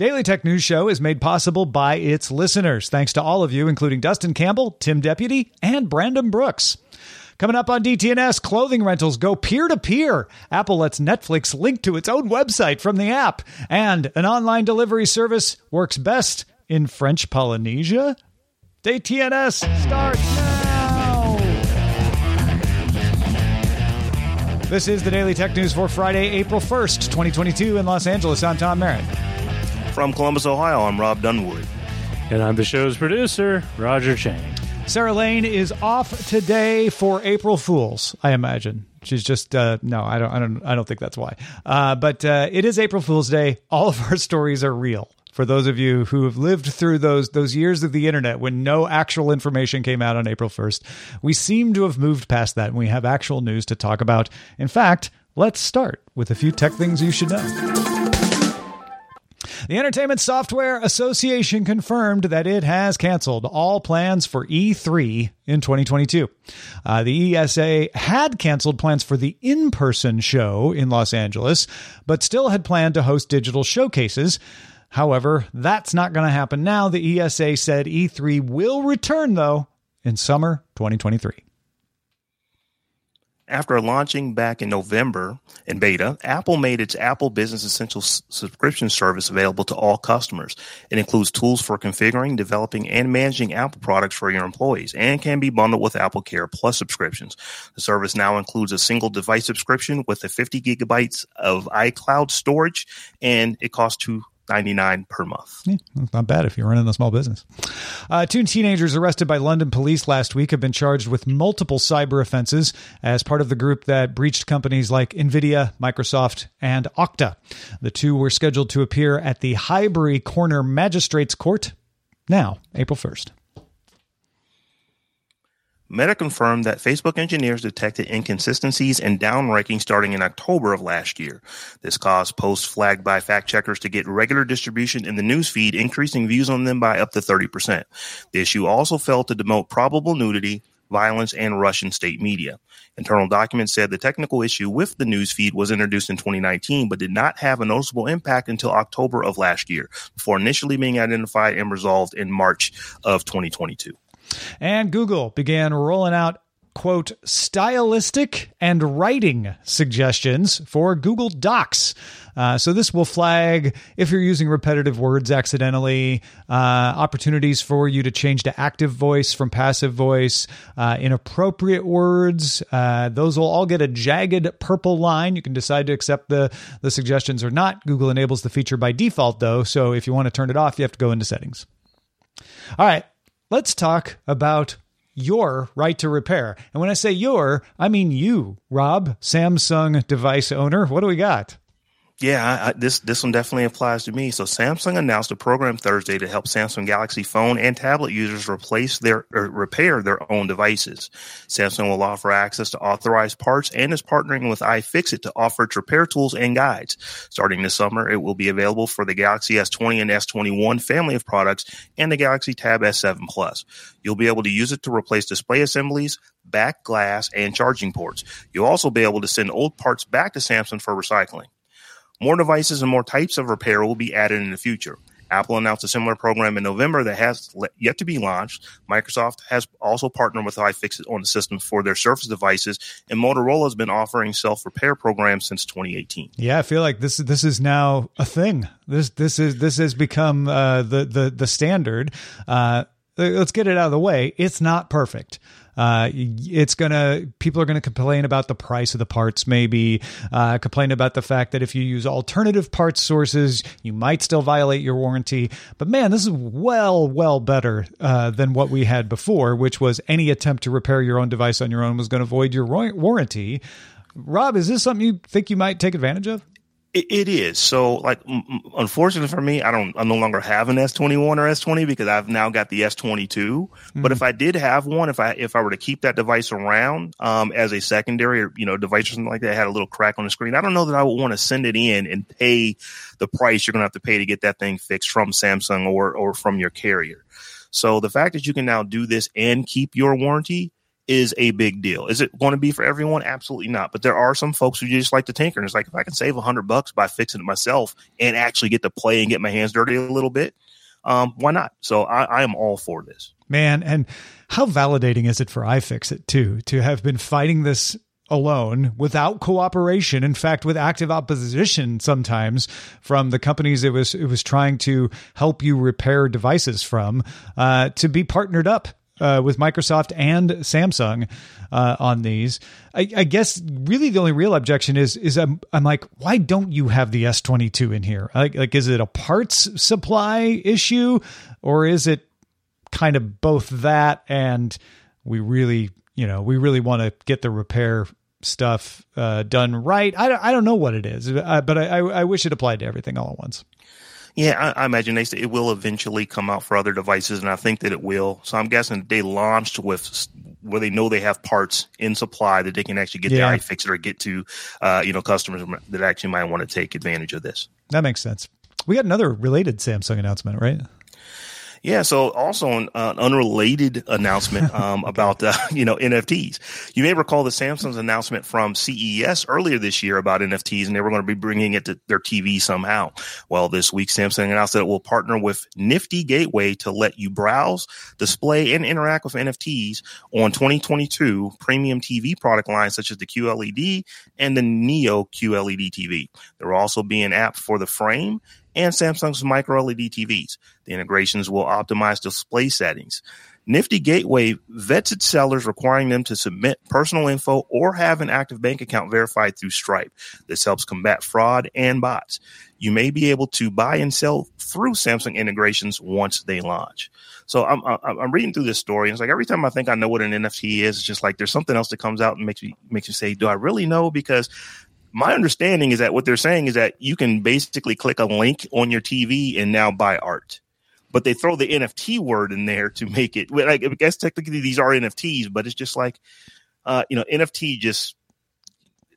Daily Tech News Show is made possible by its listeners. Thanks to all of you, including Dustin Campbell, Tim Deputy, and Brandon Brooks. Coming up on DTNS, clothing rentals go peer to peer. Apple lets Netflix link to its own website from the app. And an online delivery service works best in French Polynesia. DTNS starts now. This is the Daily Tech News for Friday, April 1st, 2022, in Los Angeles. I'm Tom Merritt. From Columbus, Ohio, I'm Rob Dunwood. And I'm the show's producer, Roger Chang. Sarah Lane is off today for April Fools. I imagine she's just uh, no. I don't. I don't. I don't think that's why. Uh, but uh, it is April Fool's Day. All of our stories are real. For those of you who have lived through those those years of the internet when no actual information came out on April first, we seem to have moved past that, and we have actual news to talk about. In fact, let's start with a few tech things you should know. The Entertainment Software Association confirmed that it has canceled all plans for E3 in 2022. Uh, the ESA had canceled plans for the in person show in Los Angeles, but still had planned to host digital showcases. However, that's not going to happen now. The ESA said E3 will return, though, in summer 2023. After launching back in November in beta, Apple made its Apple Business Essentials subscription service available to all customers. It includes tools for configuring, developing, and managing Apple products for your employees and can be bundled with Apple Care Plus subscriptions. The service now includes a single device subscription with a 50 gigabytes of iCloud storage and it costs two 99 per month. Yeah, not bad if you're running a small business. Uh, two teenagers arrested by London police last week have been charged with multiple cyber offenses as part of the group that breached companies like Nvidia, Microsoft, and Okta. The two were scheduled to appear at the Highbury Corner Magistrates Court now, April 1st. Meta confirmed that Facebook engineers detected inconsistencies and downranking starting in October of last year. This caused posts flagged by fact checkers to get regular distribution in the newsfeed, increasing views on them by up to 30%. The issue also failed to demote probable nudity, violence, and Russian state media. Internal documents said the technical issue with the newsfeed was introduced in 2019, but did not have a noticeable impact until October of last year, before initially being identified and resolved in March of 2022. And Google began rolling out quote stylistic and writing suggestions for Google Docs. Uh, so this will flag if you're using repetitive words accidentally, uh, opportunities for you to change to active voice from passive voice, uh, inappropriate words. Uh, those will all get a jagged purple line. You can decide to accept the the suggestions or not. Google enables the feature by default though, so if you want to turn it off, you have to go into settings. All right, let's talk about your right to repair. And when I say your, I mean you, Rob, Samsung device owner. What do we got? Yeah, I, this this one definitely applies to me. So Samsung announced a program Thursday to help Samsung Galaxy phone and tablet users replace their or repair their own devices. Samsung will offer access to authorized parts and is partnering with iFixit to offer its repair tools and guides. Starting this summer, it will be available for the Galaxy S20 and S21 family of products and the Galaxy Tab S7 Plus. You'll be able to use it to replace display assemblies, back glass, and charging ports. You'll also be able to send old parts back to Samsung for recycling. More devices and more types of repair will be added in the future. Apple announced a similar program in November that has yet to be launched. Microsoft has also partnered with iFixit on the system for their Surface devices, and Motorola has been offering self repair programs since 2018. Yeah, I feel like this this is now a thing. This this is this has become uh, the the the standard. Uh, let's get it out of the way. It's not perfect. Uh, it's gonna people are gonna complain about the price of the parts, maybe uh, complain about the fact that if you use alternative parts sources, you might still violate your warranty. But man, this is well, well better uh, than what we had before, which was any attempt to repair your own device on your own was going to void your warranty. Rob, is this something you think you might take advantage of? It, it is. So, like, unfortunately for me, I don't, I no longer have an S21 or S20 because I've now got the S22. Mm-hmm. But if I did have one, if I, if I were to keep that device around, um, as a secondary or, you know, device or something like that, had a little crack on the screen, I don't know that I would want to send it in and pay the price you're going to have to pay to get that thing fixed from Samsung or, or from your carrier. So the fact that you can now do this and keep your warranty is a big deal. Is it going to be for everyone? Absolutely not. But there are some folks who just like to tinker. And it's like, if I can save a hundred bucks by fixing it myself and actually get to play and get my hands dirty a little bit, um, why not? So I, I am all for this. Man, and how validating is it for iFixit too to have been fighting this alone without cooperation in fact with active opposition sometimes from the companies it was it was trying to help you repair devices from uh, to be partnered up uh, with Microsoft and Samsung uh, on these. I, I, guess really the only real objection is is I'm, I'm like, why don't you have the S22 in here? Like, like, is it a parts supply issue, or is it kind of both that and we really, you know, we really want to get the repair stuff uh, done right? I don't, I don't know what it is, uh, but I, I wish it applied to everything all at once. Yeah, I, I, imagine they say it will eventually come out for other devices, and I think that it will. So I'm guessing they launched with where they know they have parts in supply that they can actually get yeah. the iFixit or get to, uh, you know, customers that actually might want to take advantage of this. That makes sense. We got another related Samsung announcement, right? Yeah. So also an uh, unrelated announcement um, about uh, you know NFTs. You may recall the Samsung's announcement from CES earlier this year about NFTs, and they were going to be bringing it to their TV somehow. Well, this week Samsung announced that it will partner with Nifty Gateway to let you browse, display, and interact with NFTs on 2022 premium TV product lines such as the QLED and the Neo QLED TV. There will also be an app for the frame and Samsung's micro LED TVs. The integrations will optimize display settings. Nifty Gateway vets its sellers, requiring them to submit personal info or have an active bank account verified through Stripe. This helps combat fraud and bots. You may be able to buy and sell through Samsung integrations once they launch. So I'm, I'm, reading through this story, and it's like every time I think I know what an NFT is, it's just like there's something else that comes out and makes me makes me say, "Do I really know?" Because my understanding is that what they're saying is that you can basically click a link on your TV and now buy art. But they throw the NFT word in there to make it. I guess technically these are NFTs, but it's just like, uh, you know, NFT just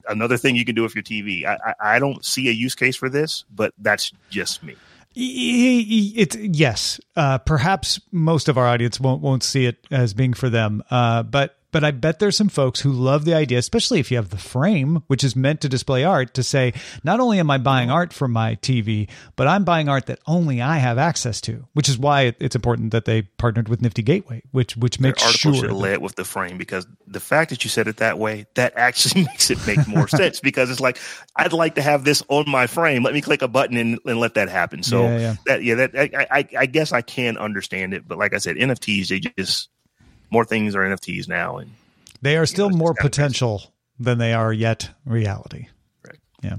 another thing you can do with your TV. I, I, I don't see a use case for this, but that's just me. It's yes. Uh, perhaps most of our audience won't won't see it as being for them. Uh, but but I bet there's some folks who love the idea, especially if you have the frame, which is meant to display art, to say, not only am I buying art for my TV, but I'm buying art that only I have access to, which is why it's important that they partnered with Nifty Gateway, which which makes Their article sure. should lay it with the frame because the fact that you said it that way, that actually makes it make more sense because it's like, I'd like to have this on my frame. Let me click a button and, and let that happen. So yeah, yeah. that, yeah, that, I, I, I guess I can understand it, but like I said, NFTs, they just, more things are NFTs now, and they are still know, more potential than they are yet reality. Right. Yeah.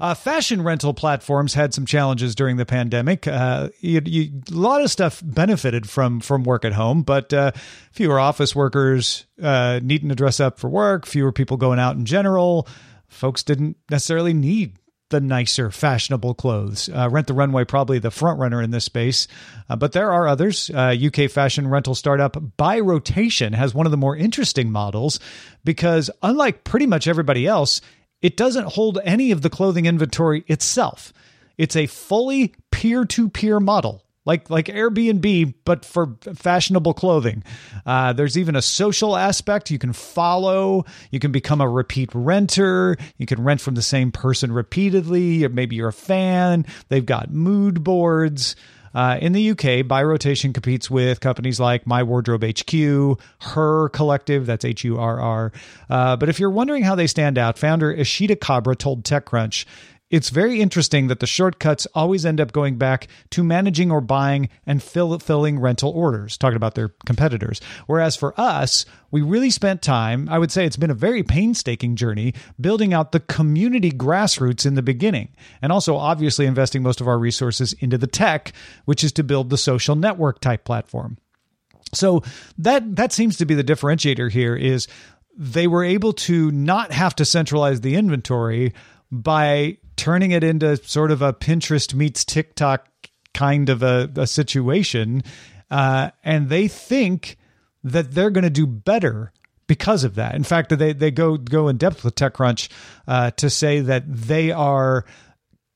Uh, fashion rental platforms had some challenges during the pandemic. Uh, you, you, a lot of stuff benefited from from work at home, but uh, fewer office workers uh, needing to dress up for work, fewer people going out in general. Folks didn't necessarily need the nicer, fashionable clothes. Uh, Rent the Runway, probably the front runner in this space, uh, but there are others. Uh, UK fashion rental startup By Rotation has one of the more interesting models because, unlike pretty much everybody else, it doesn't hold any of the clothing inventory itself. It's a fully peer to peer model like like Airbnb, but for fashionable clothing. Uh, there's even a social aspect. You can follow. You can become a repeat renter. You can rent from the same person repeatedly. Maybe you're a fan. They've got mood boards. Uh, in the UK, By Rotation competes with companies like My Wardrobe HQ, Hurr Collective, that's H U R R. Uh, but if you're wondering how they stand out, founder Eshita Kabra told TechCrunch it's very interesting that the shortcuts always end up going back to managing or buying and fill, filling rental orders, talking about their competitors. Whereas for us, we really spent time, I would say it's been a very painstaking journey, building out the community grassroots in the beginning, and also obviously investing most of our resources into the tech, which is to build the social network type platform. So that that seems to be the differentiator here is they were able to not have to centralize the inventory by turning it into sort of a Pinterest meets TikTok kind of a, a situation. Uh, and they think that they're going to do better because of that. In fact, they, they go, go in depth with TechCrunch uh, to say that they are,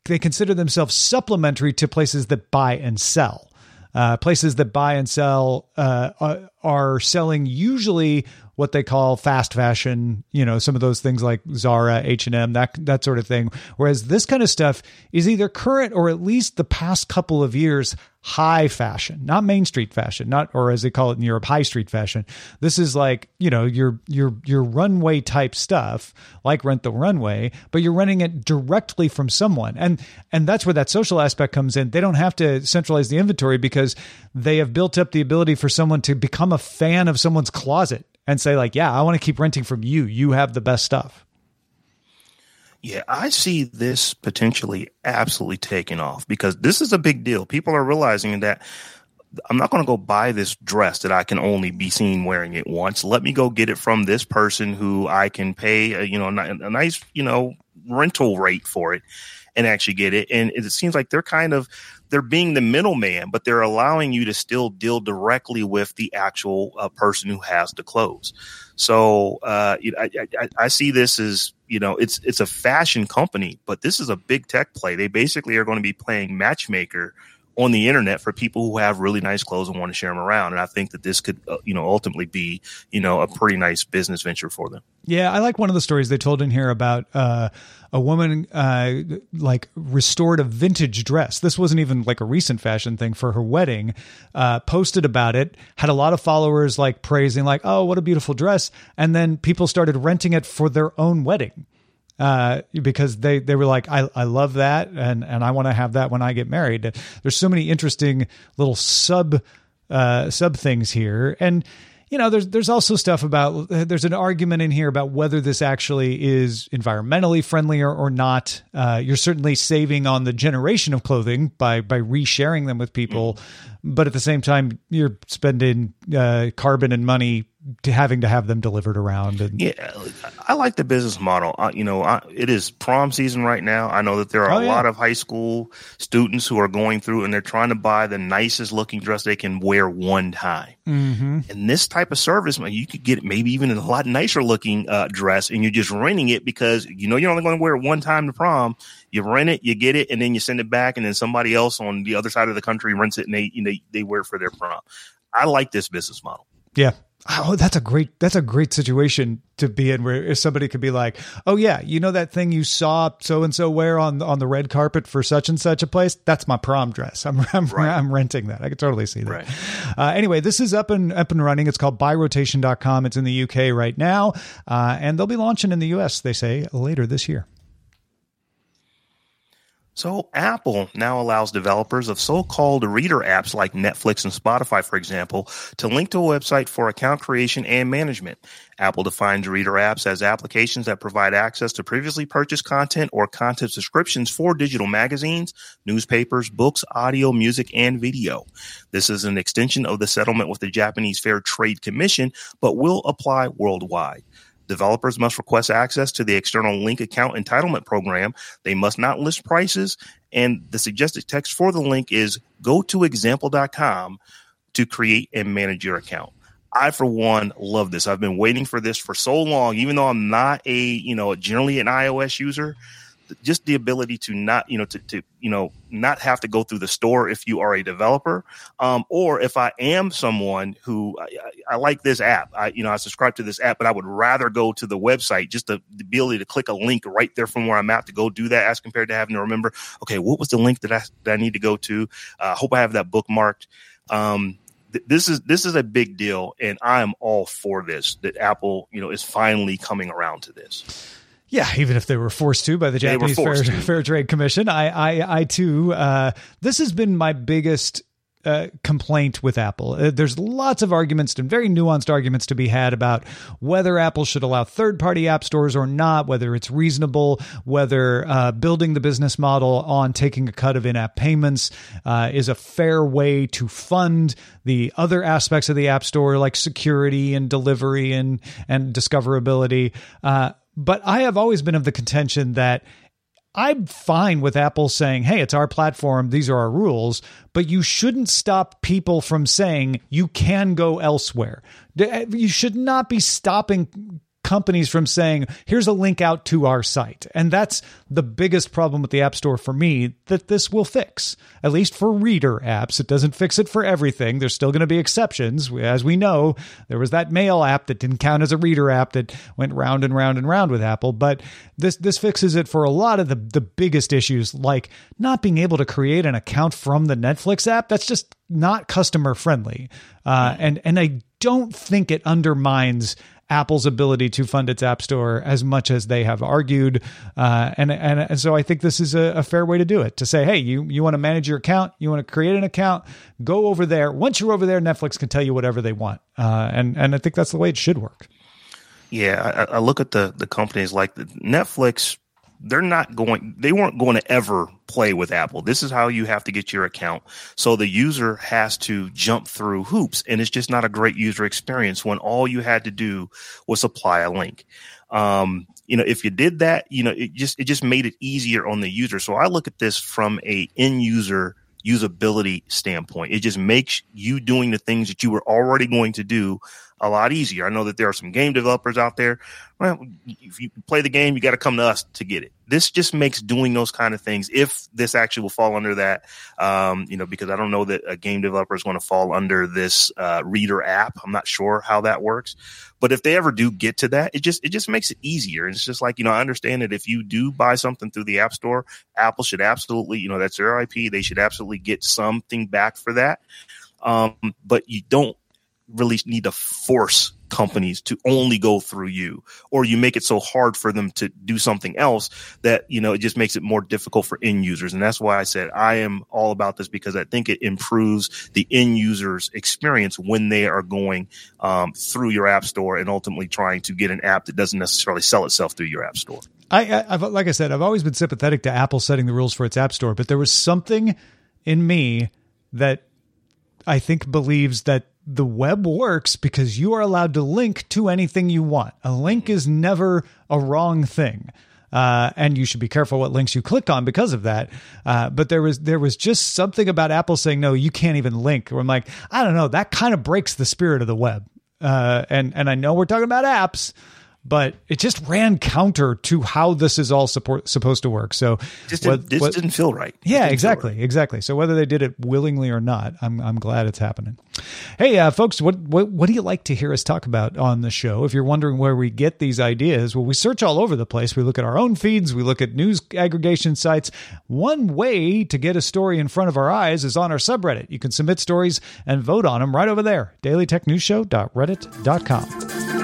they consider themselves supplementary to places that buy and sell. Uh, places that buy and sell uh, are selling usually what they call fast fashion, you know, some of those things like Zara, H&M, that that sort of thing. Whereas this kind of stuff is either current or at least the past couple of years high fashion, not main street fashion, not or as they call it in Europe, high street fashion. This is like, you know, your your your runway type stuff, like rent the runway, but you're renting it directly from someone. And and that's where that social aspect comes in. They don't have to centralize the inventory because they have built up the ability for someone to become a fan of someone's closet and say like, yeah, I want to keep renting from you. You have the best stuff. Yeah, I see this potentially absolutely taking off because this is a big deal. People are realizing that I'm not going to go buy this dress that I can only be seen wearing it once. Let me go get it from this person who I can pay, a, you know, a nice, you know, rental rate for it and actually get it. And it seems like they're kind of they're being the middleman, but they're allowing you to still deal directly with the actual uh, person who has the clothes. So uh, I, I, I, see this as you know it's it's a fashion company, but this is a big tech play. They basically are going to be playing matchmaker on the internet for people who have really nice clothes and want to share them around. And I think that this could, uh, you know, ultimately be, you know, a pretty nice business venture for them. Yeah, I like one of the stories they told in here about uh, a woman uh, like restored a vintage dress. This wasn't even like a recent fashion thing for her wedding. Uh, posted about it, had a lot of followers like praising, like, "Oh, what a beautiful dress!" And then people started renting it for their own wedding uh, because they they were like, I, I love that, and and I want to have that when I get married. There's so many interesting little sub uh, sub things here, and you know, there's there's also stuff about there's an argument in here about whether this actually is environmentally friendly or, or not. Uh, you're certainly saving on the generation of clothing by by resharing them with people, but at the same time, you're spending uh, carbon and money to having to have them delivered around. And yeah, I like the business model. Uh, you know, I, it is prom season right now. I know that there are oh, a yeah. lot of high school students who are going through and they're trying to buy the nicest looking dress they can wear one time. Mm-hmm. And this type of service, you could get maybe even a lot nicer looking uh, dress, and you're just renting it because you know you're only going to wear it one time to prom. You rent it, you get it, and then you send it back, and then somebody else on the other side of the country rents it, and they you know, they wear it for their prom. I like this business model. Yeah, Oh, that's a great that's a great situation to be in where if somebody could be like, "Oh yeah, you know that thing you saw so and so wear on on the red carpet for such and such a place? That's my prom dress. I'm I'm, right. I'm renting that. I could totally see that." Right. Uh, anyway, this is up and up and running. It's called byrotation.com. It's in the UK right now, uh, and they'll be launching in the US. They say later this year. So Apple now allows developers of so-called reader apps like Netflix and Spotify, for example, to link to a website for account creation and management. Apple defines reader apps as applications that provide access to previously purchased content or content subscriptions for digital magazines, newspapers, books, audio, music, and video. This is an extension of the settlement with the Japanese Fair Trade Commission, but will apply worldwide. Developers must request access to the external link account entitlement program. They must not list prices. And the suggested text for the link is go to example.com to create and manage your account. I, for one, love this. I've been waiting for this for so long, even though I'm not a, you know, generally an iOS user just the ability to not, you know, to, to, you know, not have to go through the store if you are a developer. Um, or if I am someone who I, I, like this app, I, you know, I subscribe to this app, but I would rather go to the website, just the, the ability to click a link right there from where I'm at to go do that as compared to having to remember, okay, what was the link that I, that I need to go to? I uh, hope I have that bookmarked. Um, this is this is a big deal, and I am all for this. That Apple, you know, is finally coming around to this. Yeah, even if they were forced to by the Japanese Fair. Fair Trade Commission, I, I, I too. Uh, this has been my biggest uh, complaint with Apple. Uh, there's lots of arguments and very nuanced arguments to be had about whether Apple should allow third-party app stores or not, whether it's reasonable, whether uh, building the business model on taking a cut of in-app payments uh, is a fair way to fund the other aspects of the App Store, like security and delivery and and discoverability. But I have always been of the contention that I'm fine with Apple saying, hey, it's our platform, these are our rules, but you shouldn't stop people from saying you can go elsewhere. Eh, you should not be stopping companies from saying, here's a link out to our site. And that's the biggest problem with the App Store for me that this will fix, at least for reader apps. It doesn't fix it for everything. There's still going to be exceptions. As we know, there was that mail app that didn't count as a reader app that went round and round and round with Apple. But this, this fixes it for a lot of the, the biggest issues, like not being able to create an account from the Netflix app. That's just not customer friendly. Uh, and, and I don't think it undermines Apple's ability to fund its app store as much as they have argued, uh, and, and and so I think this is a, a fair way to do it. To say, hey, you you want to manage your account, you want to create an account, go over there. Once you're over there, Netflix can tell you whatever they want, uh, and and I think that's the way it should work. Yeah, I, I look at the the companies like Netflix. They're not going. They weren't going to ever play with Apple. This is how you have to get your account. So the user has to jump through hoops, and it's just not a great user experience when all you had to do was supply a link. Um, you know, if you did that, you know, it just it just made it easier on the user. So I look at this from a end user usability standpoint. It just makes you doing the things that you were already going to do a lot easier. I know that there are some game developers out there. Well, if you play the game, you got to come to us to get it. This just makes doing those kind of things. If this actually will fall under that, um, you know, because I don't know that a game developer is going to fall under this uh, reader app. I'm not sure how that works, but if they ever do get to that, it just it just makes it easier. And It's just like you know, I understand that if you do buy something through the App Store, Apple should absolutely, you know, that's their IP. They should absolutely get something back for that. Um, but you don't really need to force companies to only go through you or you make it so hard for them to do something else that you know it just makes it more difficult for end users. And that's why i said i am all about this because i think it improves the end users experience when they are going um, through your app store and ultimately trying to get an app that doesn't necessarily sell itself through your app store. I, I've, like I said, I've always been sympathetic to Apple setting the rules for its app store, but there was something in me that I think believes that the web works because you are allowed to link to anything you want. A link is never a wrong thing. Uh, and you should be careful what links you click on because of that. Uh, but there was there was just something about Apple saying no, you can't even link. Where I'm like, I don't know, that kind of breaks the spirit of the web. Uh, and and I know we're talking about apps, but it just ran counter to how this is all support, supposed to work. So just what- didn't, this what- didn't feel right yeah, exactly, right. exactly. So whether they did it willingly or not, I'm I'm glad it's happening. Hey, uh, folks, what, what what do you like to hear us talk about on the show? If you're wondering where we get these ideas, well, we search all over the place. We look at our own feeds, we look at news aggregation sites. One way to get a story in front of our eyes is on our subreddit. You can submit stories and vote on them right over there. DailyTechNewsShow.reddit.com.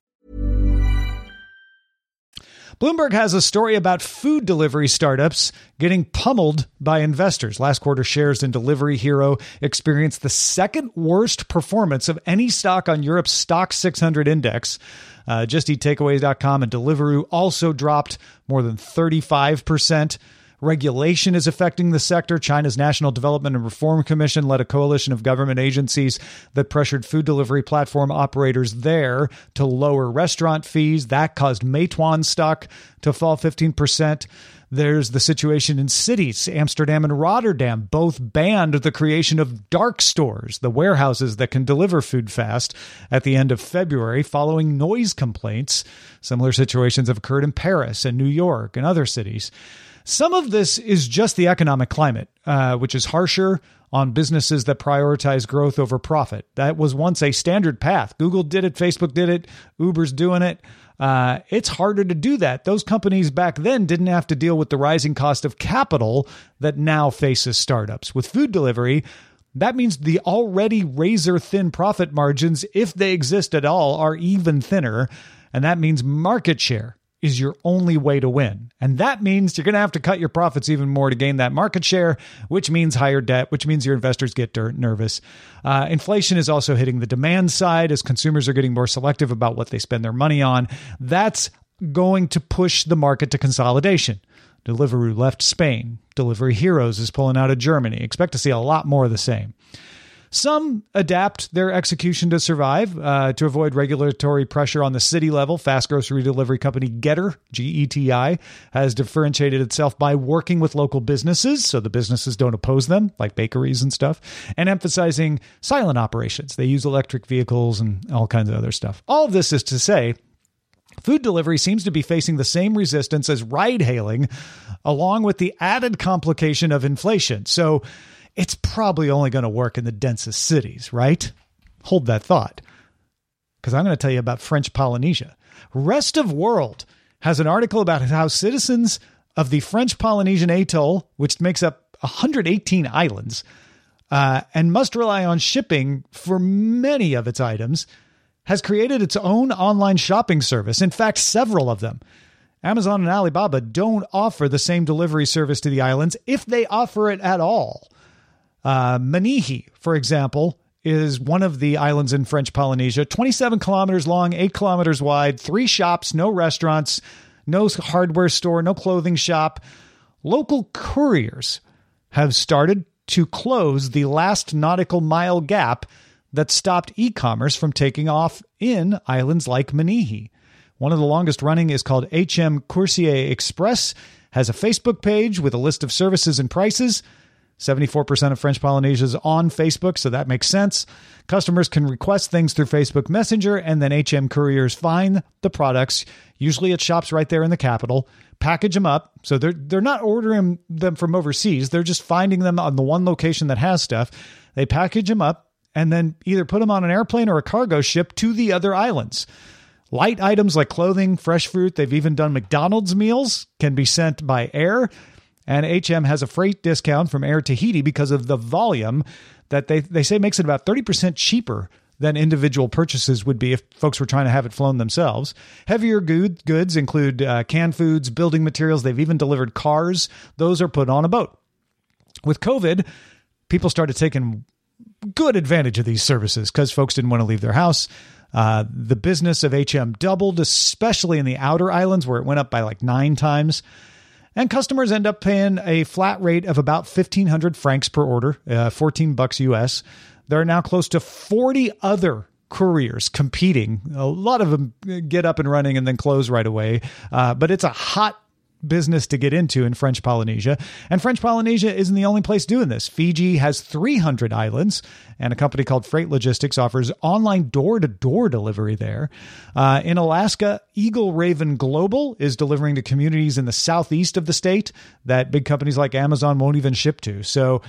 Bloomberg has a story about food delivery startups getting pummeled by investors. Last quarter, shares in Delivery Hero experienced the second worst performance of any stock on Europe's Stoxx 600 index. Uh, JustEatTakeaways.com and Deliveroo also dropped more than 35%. Regulation is affecting the sector. China's National Development and Reform Commission led a coalition of government agencies that pressured food delivery platform operators there to lower restaurant fees. That caused Meituan stock to fall 15%. There's the situation in cities. Amsterdam and Rotterdam both banned the creation of dark stores, the warehouses that can deliver food fast, at the end of February following noise complaints. Similar situations have occurred in Paris and New York and other cities. Some of this is just the economic climate, uh, which is harsher on businesses that prioritize growth over profit. That was once a standard path. Google did it, Facebook did it, Uber's doing it. Uh, it's harder to do that. Those companies back then didn't have to deal with the rising cost of capital that now faces startups. With food delivery, that means the already razor thin profit margins, if they exist at all, are even thinner. And that means market share is your only way to win. And that means you're going to have to cut your profits even more to gain that market share, which means higher debt, which means your investors get nervous. Uh, inflation is also hitting the demand side as consumers are getting more selective about what they spend their money on. That's going to push the market to consolidation. Deliveroo left Spain. Delivery Heroes is pulling out of Germany. Expect to see a lot more of the same. Some adapt their execution to survive uh, to avoid regulatory pressure on the city level. Fast grocery delivery company Getir, G E T I, has differentiated itself by working with local businesses so the businesses don't oppose them, like bakeries and stuff, and emphasizing silent operations. They use electric vehicles and all kinds of other stuff. All of this is to say, Food delivery seems to be facing the same resistance as ride hailing, along with the added complication of inflation. So, it's probably only going to work in the densest cities, right? Hold that thought. Because I'm going to tell you about French Polynesia. Rest of World has an article about how citizens of the French Polynesian atoll, which makes up 118 islands, uh, and must rely on shipping for many of its items, has created its own online shopping service. In fact, several of them. Amazon and Alibaba don't offer the same delivery service to the islands if they offer it at all. Uh, Manihi, for example, is one of the islands in French Polynesia, 27 kilometers long, 8 kilometers wide, three shops, no restaurants, no hardware store, no clothing shop. Local couriers have started to close the last nautical mile gap that stopped e commerce from taking off in islands like Manihi. One of the longest running is called HM Coursier Express, has a Facebook page with a list of services and prices. 74% of French Polynesia is on Facebook, so that makes sense. Customers can request things through Facebook Messenger, and then HM couriers find the products, usually at shops right there in the capital, package them up. So they're they're not ordering them from overseas; they're just finding them on the one location that has stuff. They package them up and then either put them on an airplane or a cargo ship to the other islands. Light items like clothing, fresh fruit, they've even done McDonald's meals can be sent by air. And HM has a freight discount from Air Tahiti because of the volume that they, they say makes it about 30% cheaper than individual purchases would be if folks were trying to have it flown themselves. Heavier good, goods include uh, canned foods, building materials. They've even delivered cars. Those are put on a boat. With COVID, people started taking good advantage of these services because folks didn't want to leave their house. Uh, the business of HM doubled, especially in the outer islands where it went up by like nine times. And customers end up paying a flat rate of about 1500 francs per order, uh, 14 bucks US. There are now close to 40 other couriers competing. A lot of them get up and running and then close right away. Uh, but it's a hot business to get into in French Polynesia. And French Polynesia isn't the only place doing this. Fiji has 300 islands, and a company called Freight Logistics offers online door to door delivery there. Uh, in Alaska, Eagle Raven Global is delivering to communities in the southeast of the state that big companies like Amazon won't even ship to. So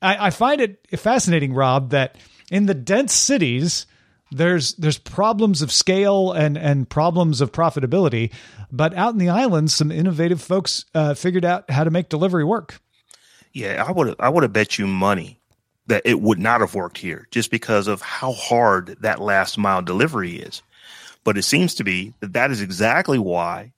I, I find it fascinating, Rob, that in the dense cities, there's there's problems of scale and and problems of profitability but out in the islands some innovative folks uh, figured out how to make delivery work. Yeah i would i would have bet you money that it would not have worked here just because of how hard that last mile delivery is. But it seems to be that that is exactly why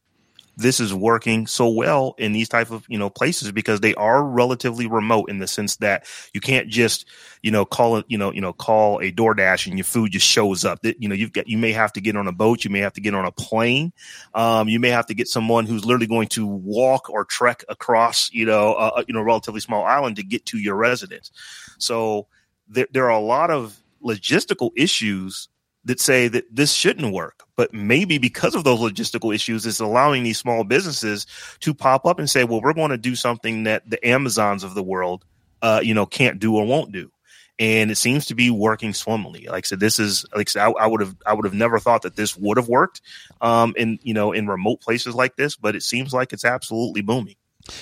this is working so well in these type of you know places because they are relatively remote in the sense that you can't just you know call it you know you know call a DoorDash and your food just shows up. That you know you've got you may have to get on a boat, you may have to get on a plane, um, you may have to get someone who's literally going to walk or trek across you know a, you know relatively small island to get to your residence. So there there are a lot of logistical issues that say that this shouldn't work. But maybe because of those logistical issues, it's allowing these small businesses to pop up and say, well, we're going to do something that the Amazons of the world, uh, you know, can't do or won't do. And it seems to be working swimmingly. Like I said, this is like I, said, I, I would have I would have never thought that this would have worked um, in you know in remote places like this, but it seems like it's absolutely booming.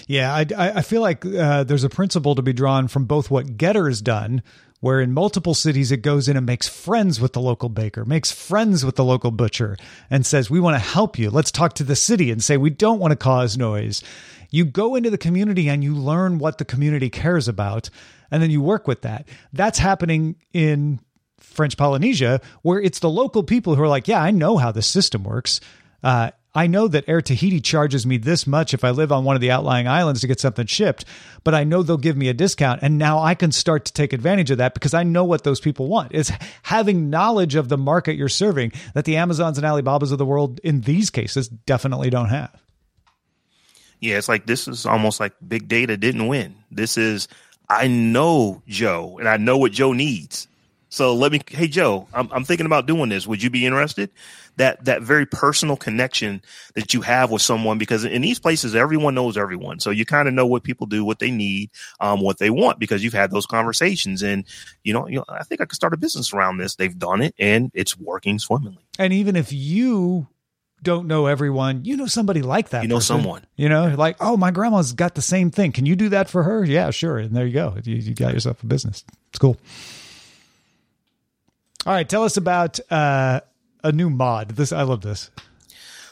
Yeah, I, I feel like uh, there's a principle to be drawn from both what Getir's done, where in multiple cities it goes in and makes friends with the local baker, makes friends with the local butcher, and says, We want to help you. Let's talk to the city and say, We don't want to cause noise. You go into the community and you learn what the community cares about, and then you work with that. That's happening in French Polynesia, where it's the local people who are like, Yeah, I know how the system works. Uh, I know that Air Tahiti charges me this much if I live on one of the outlying islands to get something shipped, but I know they'll give me a discount. And now I can start to take advantage of that because I know what those people want. It's having knowledge of the market you're serving that the Amazons and Alibabas of the world in these cases definitely don't have. Yeah, it's like this is almost like big data didn't win. This is, I know Joe and I know what Joe needs. So let me, hey Joe, I'm, I'm thinking about doing this. Would you be interested? That that very personal connection that you have with someone, because in these places everyone knows everyone, so you kind of know what people do, what they need, um, what they want, because you've had those conversations. And you know, you know, I think I could start a business around this. They've done it, and it's working swimmingly. And even if you don't know everyone, you know somebody like that. You know person. someone. You know, like, oh, my grandma's got the same thing. Can you do that for her? Yeah, sure. And there you go. You, you got yourself a business. It's cool. All right, tell us about uh, a new mod. This I love this.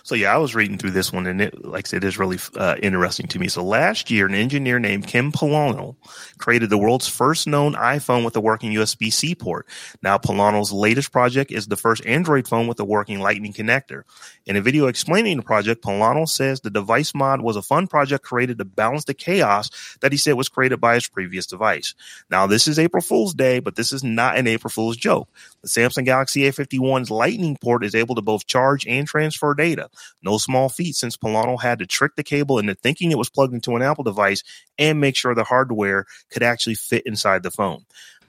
So yeah, I was reading through this one, and it, like I said, is really uh, interesting to me. So last year, an engineer named Ken Pillonel created the world's first known iPhone with a working USB-C port. Now, Pillonel's latest project is the first Android phone with a working Lightning connector. In a video explaining the project, Pillonel says the device mod was a fun project created to balance the chaos that he said was created by his previous device. Now, this is April Fool's Day, but this is not an April Fool's joke. The Samsung Galaxy A51's Lightning port is able to both charge and transfer data. No small feat since Pillonel had to trick the cable into thinking it was plugged into an Apple device and make sure the hardware could actually fit inside the phone.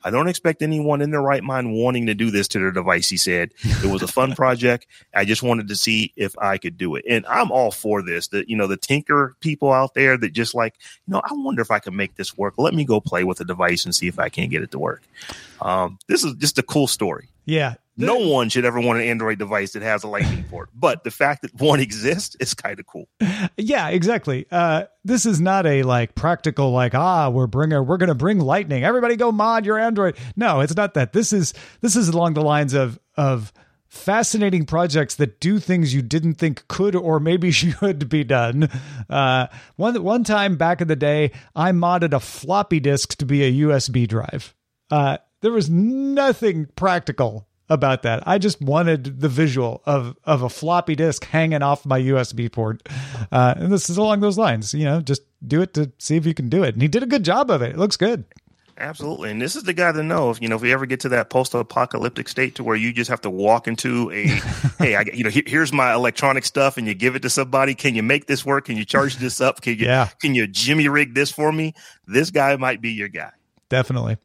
I don't expect anyone in their right mind wanting to do this to their device, he said. It was a fun project. I just wanted to see if I could do it. And I'm all for this. The you know, the tinker people out there that just like, you know, I wonder if I can make this work. Let me go play with the device and see if I can get it to work. Um, this is just a cool story. Yeah. No one should ever want an Android device that has a lightning port, but the fact that one exists is kind of cool. Yeah, exactly. Uh, this is not a like practical like ah we're bringing we're going to bring lightning. Everybody go mod your Android. No, it's not that. This is this is along the lines of of fascinating projects that do things you didn't think could or maybe should be done. Uh, one one time back in the day, I modded a floppy disk to be a USB drive. Uh, there was nothing practical about that. I just wanted the visual of of a floppy disk hanging off my USB port, uh, and this is along those lines. You know, just do it to see if you can do it. And he did a good job of it. It looks good. Absolutely, and this is the guy to know if you know if we ever get to that post-apocalyptic state to where you just have to walk into a, hey, I you know here's my electronic stuff, and you give it to somebody. Can you make this work? Can you charge this up? Can you Yeah. can you Jimmy rig this for me? This guy might be your guy. Definitely.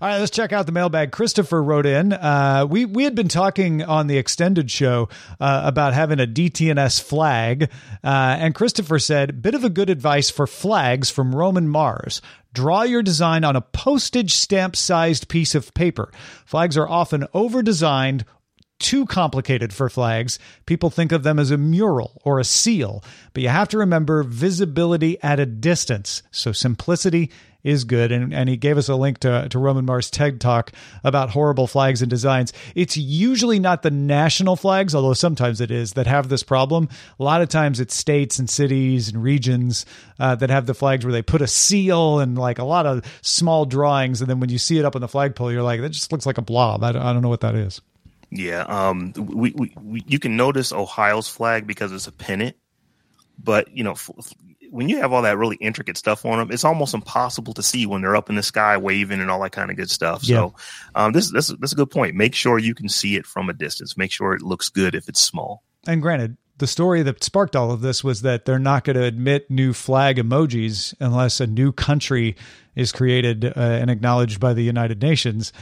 All right, let's check out the mailbag. Christopher wrote in. Uh, we we had been talking on the extended show uh, about having a DTNS flag, uh, and Christopher said, "Bit of a good advice for flags from Roman Mars." Draw your design on a postage stamp sized piece of paper. Flags are often over designed too complicated for flags. People think of them as a mural or a seal, but you have to remember visibility at a distance. So simplicity is good. And, and he gave us a link to, to Roman Mars TED Talk about horrible flags and designs. It's usually not the national flags, although sometimes it is, that have this problem. A lot of times it's states and cities and regions uh, that have the flags where they put a seal and like a lot of small drawings. And then when you see it up on the flagpole, you're like, that just looks like a blob. I don't, I don't know what that is. Yeah, um, we, we, we you can notice Ohio's flag because it's a pennant. but you know, f- when you have all that really intricate stuff on them, it's almost impossible to see when they're up in the sky waving and all that kind of good stuff. Yeah. So, um, this this is a good point. Make sure you can see it from a distance. Make sure it looks good if it's small. And granted, the story that sparked all of this was that they're not going to admit new flag emojis unless a new country is created uh, and acknowledged by the United Nations.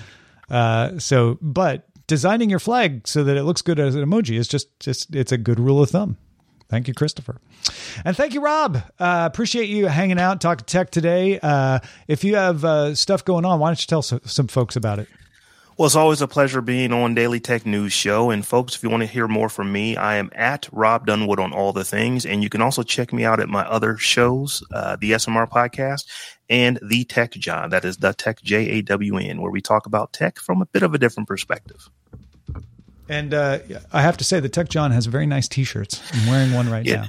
Uh, so, but designing your flag so that it looks good as an emoji is just just it's a good rule of thumb. Thank you, Christopher. And thank you, Rob. Uh, appreciate you hanging out, talking tech today. Uh, if you have uh, stuff going on, why don't you tell so, some folks about it? Well, it's always a pleasure being on Daily Tech News Show. And folks, if you want to hear more from me, I am at Rob Dunwood on all the things. And you can also check me out at my other shows, uh, the SMR podcast and the Tech Jawn. That is the Tech J A W N, where we talk about tech from a bit of a different perspective. And uh, I have to say, the Tech Jawn has very nice T-shirts. I'm wearing one right Yeah. now.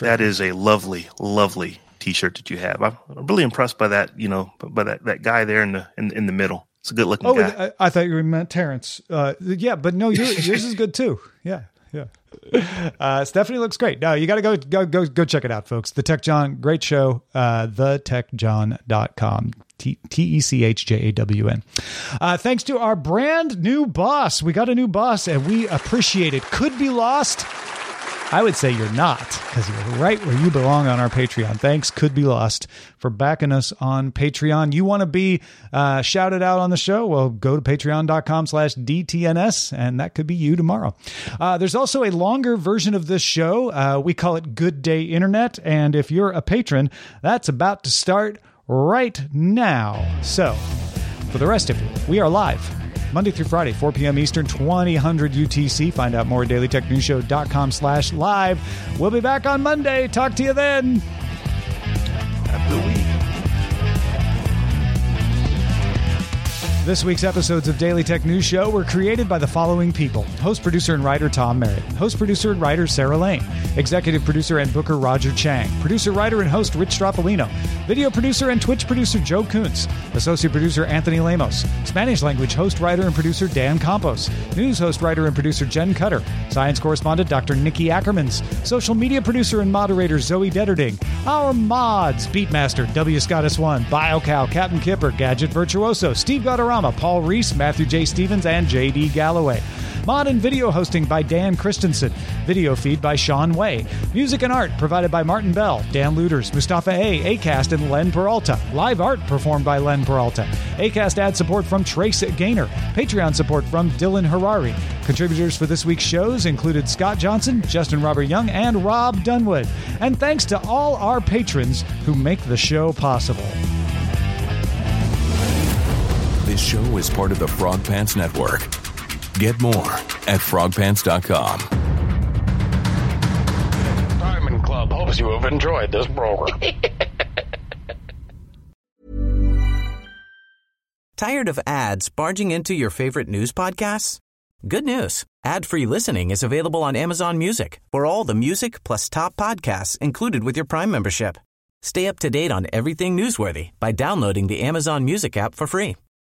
That is a lovely, lovely T-shirt that you have. I'm really impressed by that. You know, by that, that guy there in the in, in the middle. It's a good looking Oh, guy. I, I thought you meant Terrence. Uh, yeah, but no, yours, yours is good too. Yeah, yeah. Uh, Stephanie looks great. No, you got to go, go, go, go check it out, folks. The Tech Jawn, great show. Uh, thetechjawn.com. T E C H J A W N. Uh, thanks to our brand new boss. We got a new boss and we appreciate it. Could be lost. I would say you're not because you're right where you belong on our Patreon. Thanks, Could Be Lost, for backing us on Patreon. You want to be uh, shouted out on the show? Well, go to patreon.com slash DTNS, and that could be you tomorrow. Uh, there's also a longer version of this show. Uh, we call it Good Day Internet, and if you're a patron, that's about to start right now. So, for the rest of you, we are live Monday through Friday, 4 p.m. Eastern, 2000 UTC. Find out more at dailytechnewsshow.com slash live. We'll be back on Monday. Talk to you then. This week's episodes of Daily Tech News Show were created by the following people. Host, producer, and writer Tom Merritt, host, producer, and writer Sarah Lane, executive producer and booker Roger Chang, producer, writer, and host Rich Stroffolino, video producer and Twitch producer Joe Kuntz, associate producer Anthony Lemos, Spanish language host, writer, and producer Dan Campos, news host, writer, and producer Jen Cutter, science correspondent Dr. Nikki Ackermans, social media producer and moderator Zoe Detterding, our mods Beatmaster W. Scottus One, BioCow, Captain Kipper, Gadget Virtuoso, Steve Paul Reese, Matthew J. Stevens, and J.D. Galloway. Mod and video hosting by Dan Christensen. Video feed by Sean Way. Music and art provided by Martin Bell, Dan Luders, Mustafa A, Acast, and Len Peralta. Live art performed by Len Peralta. Acast ad support from Trace Gaynor. Patreon support from Dylan Harari. Contributors for this week's shows included Scott Johnson, Justin Robert Young, and Rob Dunwood. And thanks to all our patrons who make the show possible. This show is part of the Frog Pants Network. Get more at frogpants.com. Diamond Club hopes you have enjoyed this program. Tired of ads barging into your favorite news podcasts? Good news. Ad-free listening is available on Amazon Music for all the music plus top podcasts included with your Prime membership. Stay up to date on everything newsworthy by downloading the Amazon Music app for free